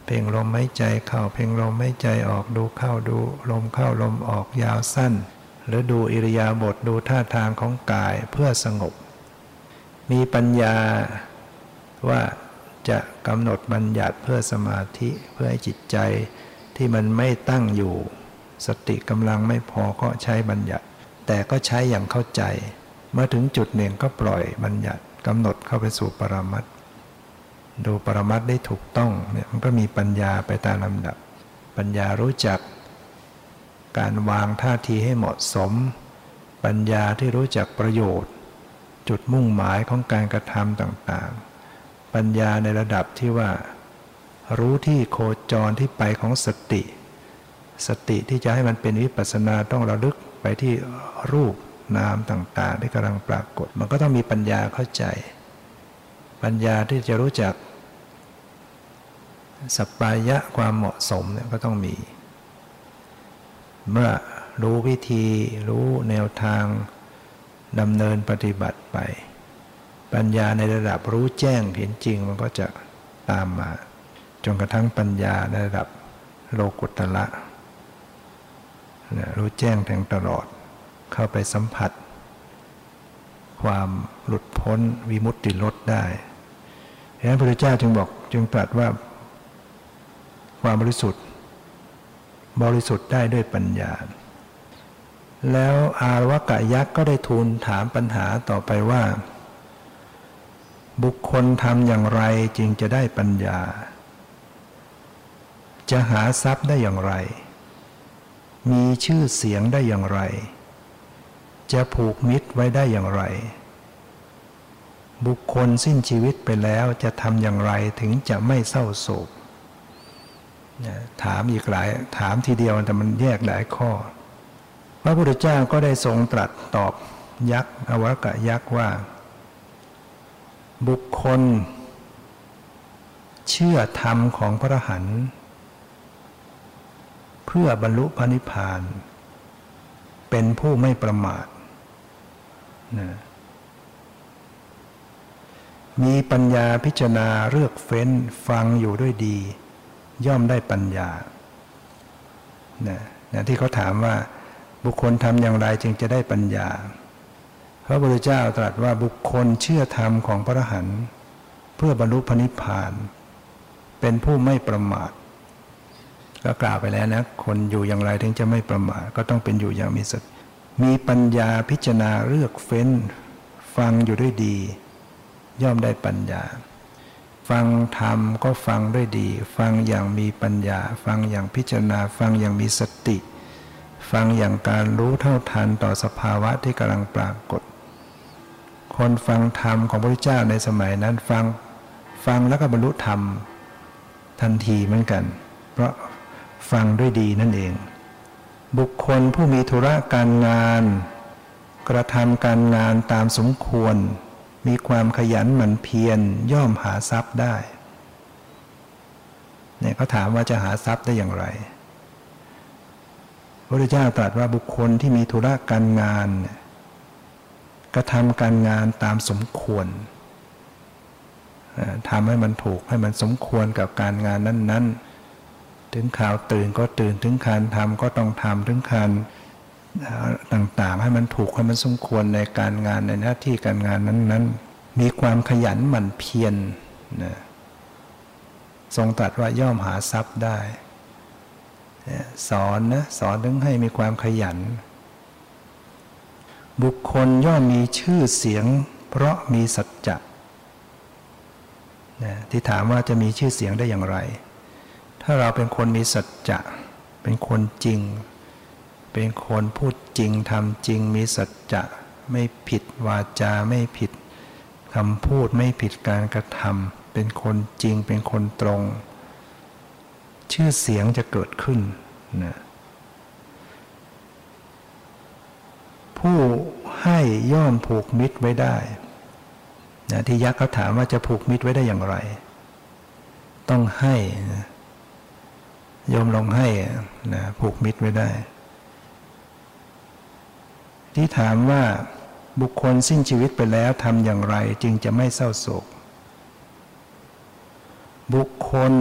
เพ่งลมไม่ใจเข้า เพ่งลมไม่ใจออกดูเข้าดู ลมเข้าลมออกยาวสั้น หรือดูอิริยาบถดูท่าทางของกายเพื่อสงบ มีปัญญาว่าจะกำหนดบัญญัติเพื่อสมาธิเพื่อให้จิตใจที่มันไม่ตั้งอยู่ สติกำลังไม่พอก็ใช้บัญญัติ แต่ก็ใช้อย่างเข้าใจ เมื่อถึงจุดหนึ่งก็ปล่อยบัญญัติกำหนดเข้าไปสู่ปรมัต ดูปรมัตได้ถูกต้องเนี่ยมันก็มีปัญญาไปตามลำดับ ปัญญารู้จัก การวางท่าทีให้เหมาะสม ปัญญาที่รู้จักประโยชน์ จุดมุ่งหมายของการกระทำต่างๆ ปัญญาในระดับที่ว่า รู้ที่โคจรที่ไปของสติ สติที่จะให้มันเป็นวิปัสสนาต้องระลึกไปที่รูปนามต่างๆ ที่กำลังปรากฏ มันก็ต้องมีปัญญาเข้าใจ ปัญญาที่จะรู้จักสปปายะความเหมาะสมเนี่ยก็ต้องมี เมื่อรู้วิธีรู้แนวทางดำเนินปฏิบัติไป ปัญญาในระดับรู้แจ้งเห็นจริงมันก็จะตามมา จนกระทั่งปัญญาในระดับโลกุตละรู้แจ้งแทงตลอด เข้าไปสัมผัส ความหลุดพ้นวิมุตติลดได้ ฉะนั้นพระพุทธเจ้าจึงบอกจึงตรัสว่าความบริสุทธิ์ บริสุทธิ์ได้ด้วยปัญญา แล้วอารวกะยักษ์ก็ได้ทูลถามปัญหาต่อไปว่า บุคคลทำอย่างไรจึงจะได้ปัญญา จะหาทรัพย์ได้อย่างไร มีชื่อเสียงได้อย่างไร จะผูกมิตรไว้ได้อย่างไร บุคคลสิ้นชีวิตไปแล้วจะทำอย่างไรถึงจะไม่เศร้าโศกถามอีกหลายถามทีเดียวแต่มันแยกหลายข้อ พระพุทธเจ้าก็ได้ทรงตรัสตอบยักษ์อวกะยักษ์ว่า บุคคล เชื่อธรรมของพระหันเพื่อบรรลุพระนิพพาน เป็นผู้ไม่ประมาทนะ มีปัญญาพิจารณาเลือกเฟ้นฟังอยู่ด้วยดี ย่อมได้ปัญญานะนะที่เขาถามว่าบุคคลทำอย่างไรจึงจะได้ปัญญา พระพุทธเจ้าตรัสว่าบุคคลเชื่อธรรมของพระอรหันต์เพื่อบรรลุพระนิพพาน เป็นผู้ไม่ประมาทก็กล่าวไปแล้วนะคนอยู่อย่างไรถึงจะไม่ประมาทก็ต้องเป็นอยู่อย่างมีสติมีปัญญาพิจารณาเลือกเฟ้น ฟังอยู่ด้วยดี ย่อมได้ปัญญา ฟังธรรมก็ฟังด้วยดี ฟังอย่างมีปัญญา ฟังอย่างพิจารณา ฟังอย่างมีสติ ฟังอย่างการรู้เท่าทันต่อสภาวะที่กำลังปรากฏ คนฟังธรรมของพระพุทธเจ้าในสมัยนั้นฟังฟังแล้วก็บรรลุธรรมทันทีเหมือนกัน เพราะฟังด้วยดีนั่นเอง บุคคลผู้มีธุระการงาน กระทำการงานตามสมควร มีความขยันหมั่นเพียรย่อมหาทรัพย์ได้เนี่ยเขาถามว่าจะหาทรัพย์ได้อย่างไรพระพุทธเจ้าตรัสว่าบุคคลที่มีธุระการงานกระทำการงานตามสมควรทำให้มันถูกให้มันสมควรกับการงานนั้น ๆ ถึงข่าวตื่นก็ตื่นถึงการทำก็ต้องทำถึงการ ต่างๆ ให้มันถูกให้มันสมควรในการงานในหน้าที่การงานนั้นๆ มีความขยันหมั่นเพียรนะทรงตรัสว่าย่อมหาทรัพย์ได้ สอนนะสอนถึงให้มีความขยัน บุคคลย่อมมีชื่อเสียง เพราะมีสัจจะที่ถามว่าจะมีชื่อเสียงได้อย่างไร ถ้าเราเป็นคนมีสัจจะ เป็นคนจริง เป็นคนพูดจริงทำจริงมีสัจจะไม่ผิดวาจาไม่ผิดคำพูดไม่ผิดการกระทำเป็นคนจริงเป็นคนตรง ชื่อเสียงจะเกิดขึ้นนะผู้ให้ย่อมผูกมิตรไว้ได้นะที่ยักษ์เขาถามว่าจะผูกมิตรไว้ได้อย่างไร ต้องให้นะยอมลงให้นะผูกมิตรไว้ได้ ที่ถามว่าบุคคลสิ้นชีวิตไปแล้วทำอย่างไรจึงจะไม่เศร้าโศก บุคคล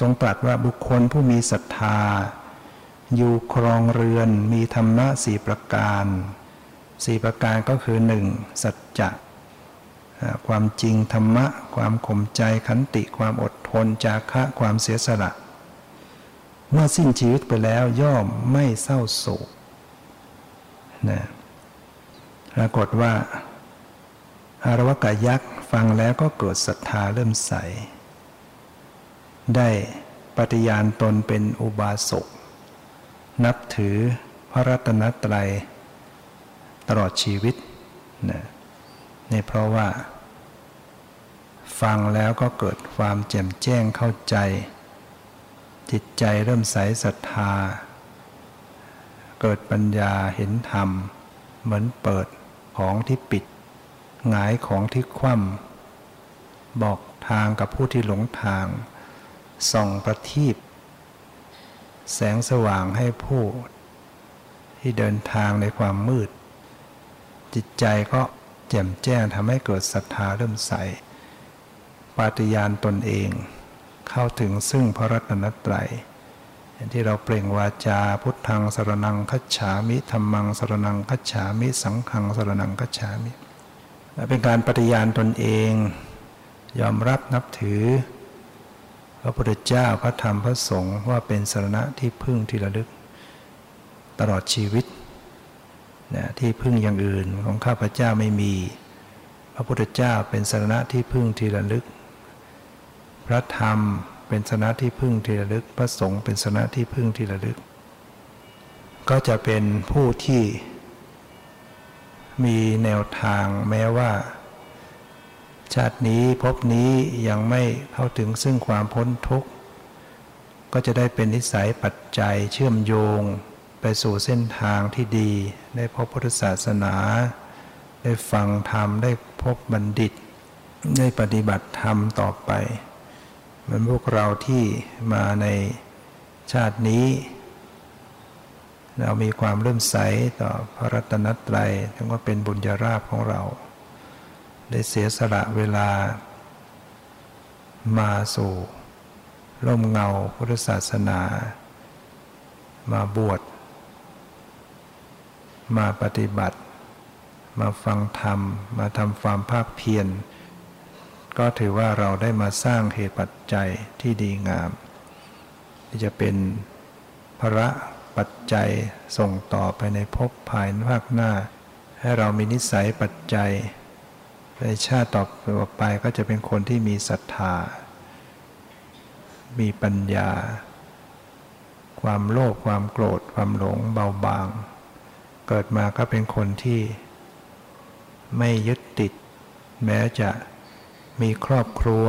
ทรงตรัสว่าบุคคลผู้มีศรัทธา อยู่ครองเรือนมีธรรมะสี่ประการสี่ประการก็คือหนึ่งสัจจะความจริงธรรมะ ความข่มใจขันติความอดทนจาคะความเสียสละ เมื่อสิ้นชีวิตไปแล้วย่อมไม่เศร้าโศก นะปรากฏว่า อารวกายักษ์ฟังแล้วก็เกิดศรัทธาเริ่มใส ได้ปฏิญาณตนเป็นอุบาสก นับถือพระรัตนตรัยตลอดชีวิตนะนี่เพราะว่า ฟังแล้วก็เกิดความแจ่มแจ้งเข้าใจ จิตใจเริ่มใสศรัทธา เกิดปัญญาเห็นธรรม เหมือนเปิดของที่ปิด หงายของที่คว่ำบอกทางกับผู้ที่หลงทาง ส่องประทีปแสงสว่างให้ผู้ที่เดินทางในความมืด จิตใจก็แจ่มแจ้งทำให้เกิดศรัทธาเริ่มใส ปาฏิญาณตนเอง เข้าถึงซึ่งพระรัตนตรัย อย่างที่เราเปล่งวาจาพุทธังสรนังคัจฉามิธรรมังสรนังคัจฉามิ สังฆังสรนังคัจฉามิ เป็นการปฏิญาณตนเอง ยอมรับนับถือ พระพุทธเจ้าพระธรรมพระสงฆ์ว่าเป็นสรณะที่พึ่งที่ระลึก ตลอดชีวิตนะที่พึ่งอย่างอื่นของข้าพเจ้าไม่มี พระพุทธเจ้าเป็นสรณะที่พึ่งที่ระลึก พระธรรม เป็นสนะที่พึ่งที่ระลึก พระสงฆ์เป็นสนะที่พึ่งที่ระลึก ก็จะเป็นผู้ที่มีแนวทางแม้ว่า ชาตินี้พบนี้ยังไม่เข้าถึงซึ่งความพ้นทุกข์ ก็จะได้เป็นนิสัยปัจจัยเชื่อมโยง ไปสู่เส้นทางที่ดี ได้พบพุทธศาสนา ได้ฟังธรรม ได้พบบัณฑิต ได้ปฏิบัติธรรมต่อไป เหมือนพวกเราที่มาในชาตินี้ เรามีความเริ่มใสต่อพระรัตนตรัยทั้งว่าเป็นบุญญาราภของเรา ได้เสียสละเวลา มาสู่ร่มเงาพุทธศาสนา มาบวช มาปฏิบัติ มาฟังธรรม มาทำความภาคเพียร ก็ถือว่าเราได้มาสร้างเหตุปัจจัยที่ดีงาม ที่จะเป็นพระปัจจัยส่งต่อไปในภพภายภาคหน้า ให้เรามีนิสัยปัจจัย ในชาติต่อไปก็จะเป็นคนที่มีศรัทธา มีปัญญา ความโลภความโกรธความหลงเบาบาง เกิดมาก็เป็นคนที่ไม่ยึดติด แม้จะ มีครอบครัว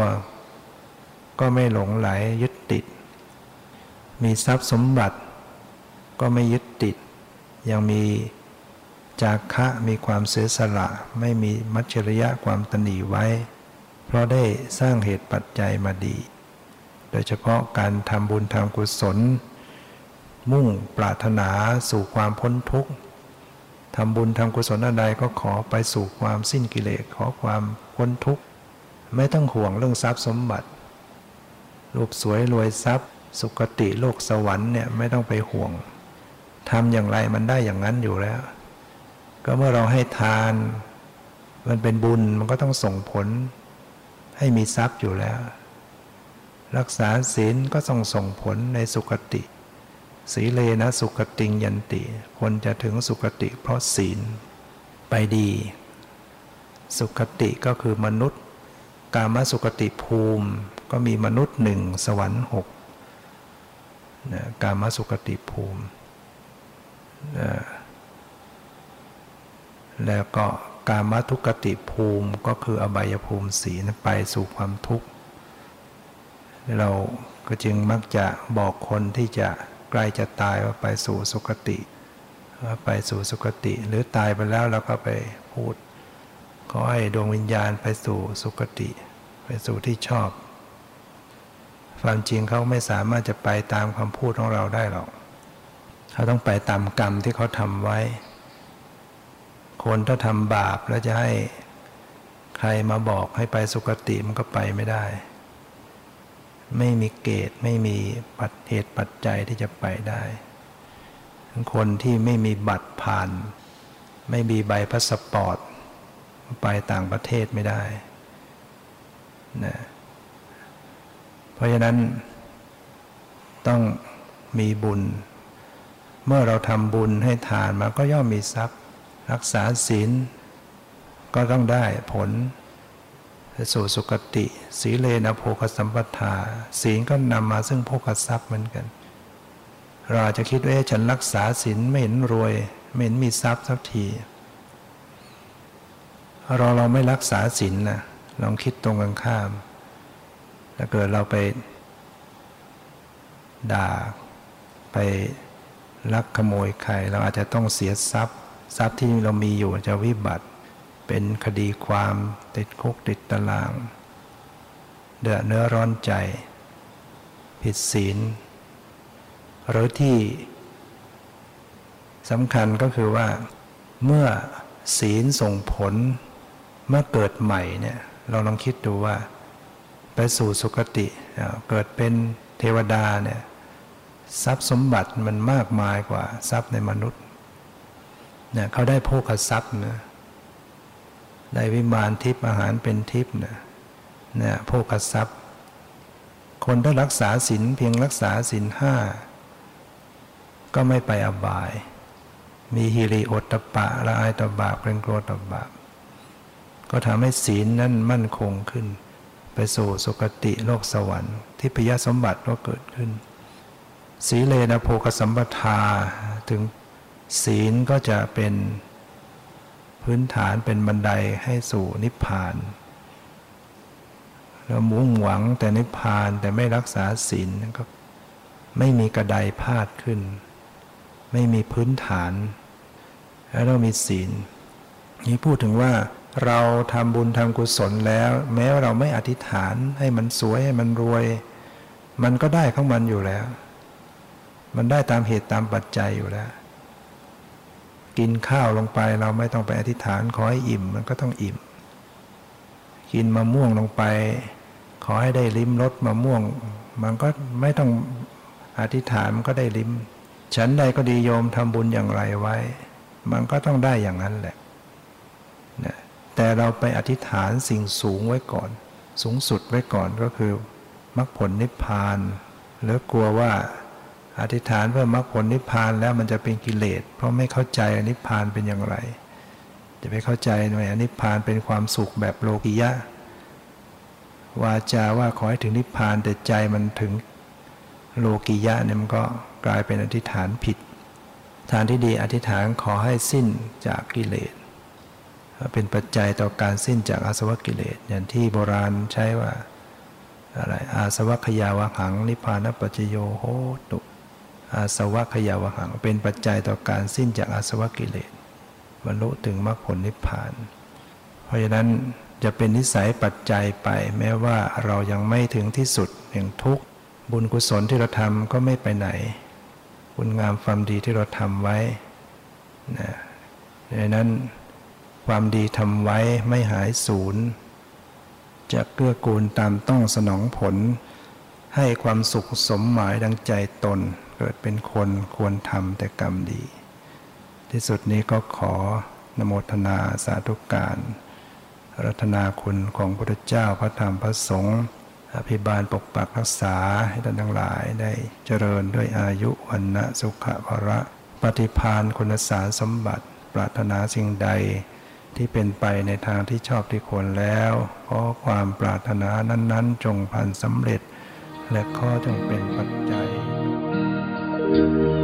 ก็ไม่หลงไหลยึดติด มีทรัพย์สมบัติ ก็ไม่ยึดติด ยังมีจาคะมีความเสียสละ ไม่มีมัจฉริยะความตนีไว้ เพราะได้สร้างเหตุปัจจัยมาดี โดยเฉพาะการทำบุญทำกุศล มุ่งปรารถนาสู่ความพ้นทุกข์ทำบุญทำกุศลอะไรก็ขอไปสู่ความสิ้นกิเลสขอความพ้นทุกข์ ไม่ต้องห่วงเรื่องทรัพย์สมบัติ รูปสวยรวยทรัพย์ สุคติโลกสวรรค์เนี่ยไม่ต้องไปห่วงทำอย่างไรมันได้อย่างนั้นอยู่แล้ว ก็เมื่อเราให้ทาน มันเป็นบุญมันก็ต้องส่งผล ให้มีทรัพย์อยู่แล้ว รักษาศีลก็ต้องส่งผลในสุคติ สีเลนะสุคติงยันติ คนจะถึงสุคติเพราะศีลไปดี สุคติก็คือมนุษย์ กามสุคติภูมิก็มีมนุษย์หนึ่งสวรรค์หกกามสุคติภูมิแล้วก็การมัทุกติภูมิก็คืออบายภูมิสีนไปสู่ความทุกข์ เราก็จึงมักจะบอกคนที่จะใกล้จะตายว่าไปสู่สุคติว่าไปสู่สุคติ หรือตายไปแล้วเราก็ไปพูด ขอให้ดวงวิญญาณไปสู่สุคติ ไปสู่ที่ชอบ ความจริงเขาไม่สามารถจะไปตามคำพูดของเราได้หรอก เขาต้องไปตามกรรมที่เขาทำไว้ คนถ้าทำบาปแล้วจะให้ใครมาบอกให้ไปสุคติมันก็ไปไม่ได้ ไม่มีเกตไม่มีปัจเหตุปัจจัยที่จะไปได้คนที่ไม่มีบัตรผ่าน ไม่มีใบพาสปอร์ต ไปต่างประเทศไม่ได้นะเพราะฉะนั้นต้องมีบุญ เมื่อเราทำบุญให้ทานมาก็ย่อมมีทรัพย์ รักษาศีล ก็ต้องได้ผลสู่สุคติ สีเลนะโภคสัมปทา ศีลก็นำมาซึ่งโภคทรัพย์เหมือนกัน เราจะคิดว่าฉันรักษาศีลไม่เห็นรวย ไม่เห็นมีทรัพย์สักที เราเราไม่รักษาศีลนะลองคิดตรงกันข้ามถ้าเกิดเราไป ด่าไปลักขโมยใคร เราอาจจะต้องเสียทรัพย์ ทรัพย์ที่เรามีอยู่จะวิบัติ เป็นคดีความติดคุกติดตาราง เดือดเนื้อร้อนใจ ผิดศีล หรือที่สำคัญก็คือว่าเมื่อศีลส่งผล เมื่อเกิดใหม่เนี่ยเราลองคิดดูว่า ไปสู่สุคติเกิดเป็นเทวดาเนี่ยทรัพย์สมบัติมันมากมายกว่าทรัพย์ในมนุษย์เนี่ยเขาได้โภคทรัพย์นะได้วิมานทิพย์อาหารเป็นทิพย์นะเนี่ยโภคทรัพย์ คนถ้ารักษาศีลเพียงรักษาศีลห้าก็ไม่ไปอบาย มีฮิริโอตตะปะละอายตบาปเกรงกลัวตบาป ก็ทำให้ศีลนั้นมั่นคงขึ้น ไปสู่สุคติโลกสวรรค์ที่พยสมบัติก็เกิดขึ้น สีเลนะโภคสัมปทาถึงศีลก็จะเป็นพื้นฐานเป็นบันไดให้สู่นิพพานเรามุ่งหวังแต่นิพพานแต่ไม่รักษาศีลก็ไม่มีกระไดพาดขึ้น ไม่มีพื้นฐาน แล้วเรามีศีล นี่พูดถึงว่า เราทำบุญทำกุศลแล้ว แม้เราไม่อธิษฐานให้มันสวยให้มันรวย มันก็ได้ข้างมันอยู่แล้ว มันได้ตามเหตุตามปัจจัยอยู่แล้ว กินข้าวลงไปเราไม่ต้องไปอธิษฐานขอให้อิ่มมันก็ต้องอิ่ม กินมะม่วงลงไป ขอให้ได้ลิ้มรสมะม่วง มันก็ไม่ต้องอธิษฐานมันก็ได้ลิ้ม ฉันใดก็ดีโยมทำบุญอย่างไรไว้ มันก็ต้องได้อย่างนั้นแหละ แต่เราไปอธิษฐานสิ่งสูงไว้ก่อน สูงสุดไว้ก่อนก็คือมรรคผลนิพพาน หรือกลัวว่าอธิษฐานเพื่อมรรคผลนิพพานแล้วมันจะเป็นกิเลส เพราะไม่เข้าใจนิพพานเป็นอย่างไร จะไปเข้าใจหน่อยนิพพานเป็นความสุขแบบโลกิยะ วาจาว่าขอให้ถึงนิพพานแต่ใจมันถึงโลกิยะเนี่ยมันก็กลายเป็นอธิษฐานผิด ทานที่ดีอธิษฐานขอให้สิ้นจากกิเลส เป็นปัจจัยต่อการสิ้นจากอาสวะกิเลส อย่างที่โบราณใช้ว่าอะไรอาสวัคยาวหัง นิพพานปัจโยโหตุอาสวัคยาวหัง เป็นปัจจัยต่อการสิ้นจากอาสวะกิเลสบรรลุถึงมรรคผลนิพพาน เพราะฉะนั้นจะเป็นนิสัยปัจจัยไป แม้ว่าเรายังไม่ถึงที่สุดแห่งทุกข์บุญกุศลที่เราทำก็ไม่ไปไหนบุญงามความดีที่เราทำไว้นะดังนั้น ความดีทำไว้ไม่หายสูญจะเกื้อกูลตามต้องสนองผล ให้ความสุขสมหมายดังใจตน เกิดเป็นคนควรทำแต่กรรมดี ที่สุดนี้ก็ขอนโมทนาสาธุการรัตนาคุณของพระพุทธเจ้าพระธรรมพระสงฆ์อภิบาลปกปักรักษาให้ท่านทั้งหลายได้เจริญด้วยอายุวันนะสุขภระ ปฏิพานคุณสารสมบัติ ปรารถนาสิ่งใด ที่เป็นไปในทางที่ชอบที่ควรแล้วเพราะความปรารถนานั้น ๆ จงพันสำเร็จ และข้อจงเป็นปัจจัย thank you